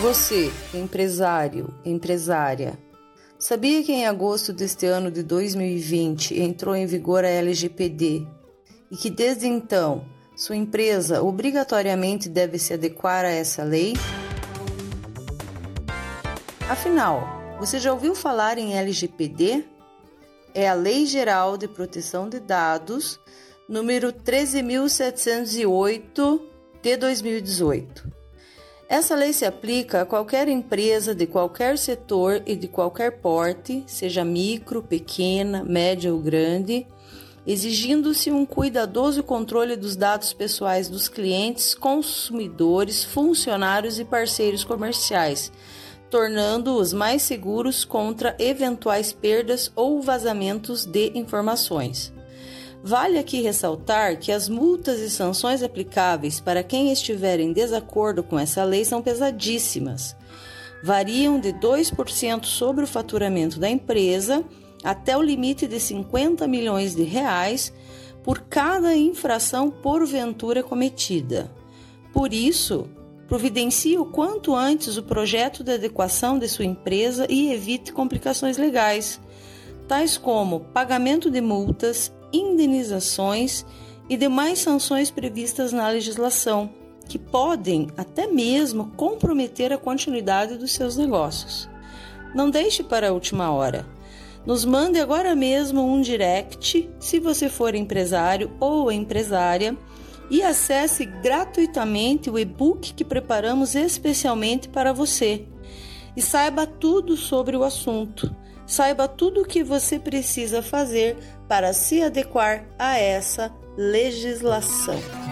Você, empresário, empresária, sabia que em agosto deste ano de 2020 entrou em vigor a LGPD e que desde então sua empresa obrigatoriamente deve se adequar a essa lei? Afinal, você já ouviu falar em LGPD? É a Lei Geral de Proteção de Dados, número 13708 de 2018. Essa lei se aplica a qualquer empresa de qualquer setor e de qualquer porte, seja micro, pequena, média ou grande, exigindo-se um cuidadoso controle dos dados pessoais dos clientes, consumidores, funcionários e parceiros comerciais, tornando-os mais seguros contra eventuais perdas ou vazamentos de informações. Vale aqui ressaltar que as multas e sanções aplicáveis para quem estiver em desacordo com essa lei são pesadíssimas. Variam de 2% sobre o faturamento da empresa até o limite de 50 milhões de reais por cada infração porventura cometida. Por isso, providencie o quanto antes o projeto de adequação de sua empresa e evite complicações legais, tais como pagamento de multas, indenizações e demais sanções previstas na legislação, que podem até mesmo comprometer a continuidade dos seus negócios. Não deixe para a última hora. Nos mande agora mesmo um direct, se você for empresário ou empresária, e acesse gratuitamente o e-book que preparamos especialmente para você. E saiba tudo sobre o assunto. Saiba tudo o que você precisa fazer para se adequar a essa legislação.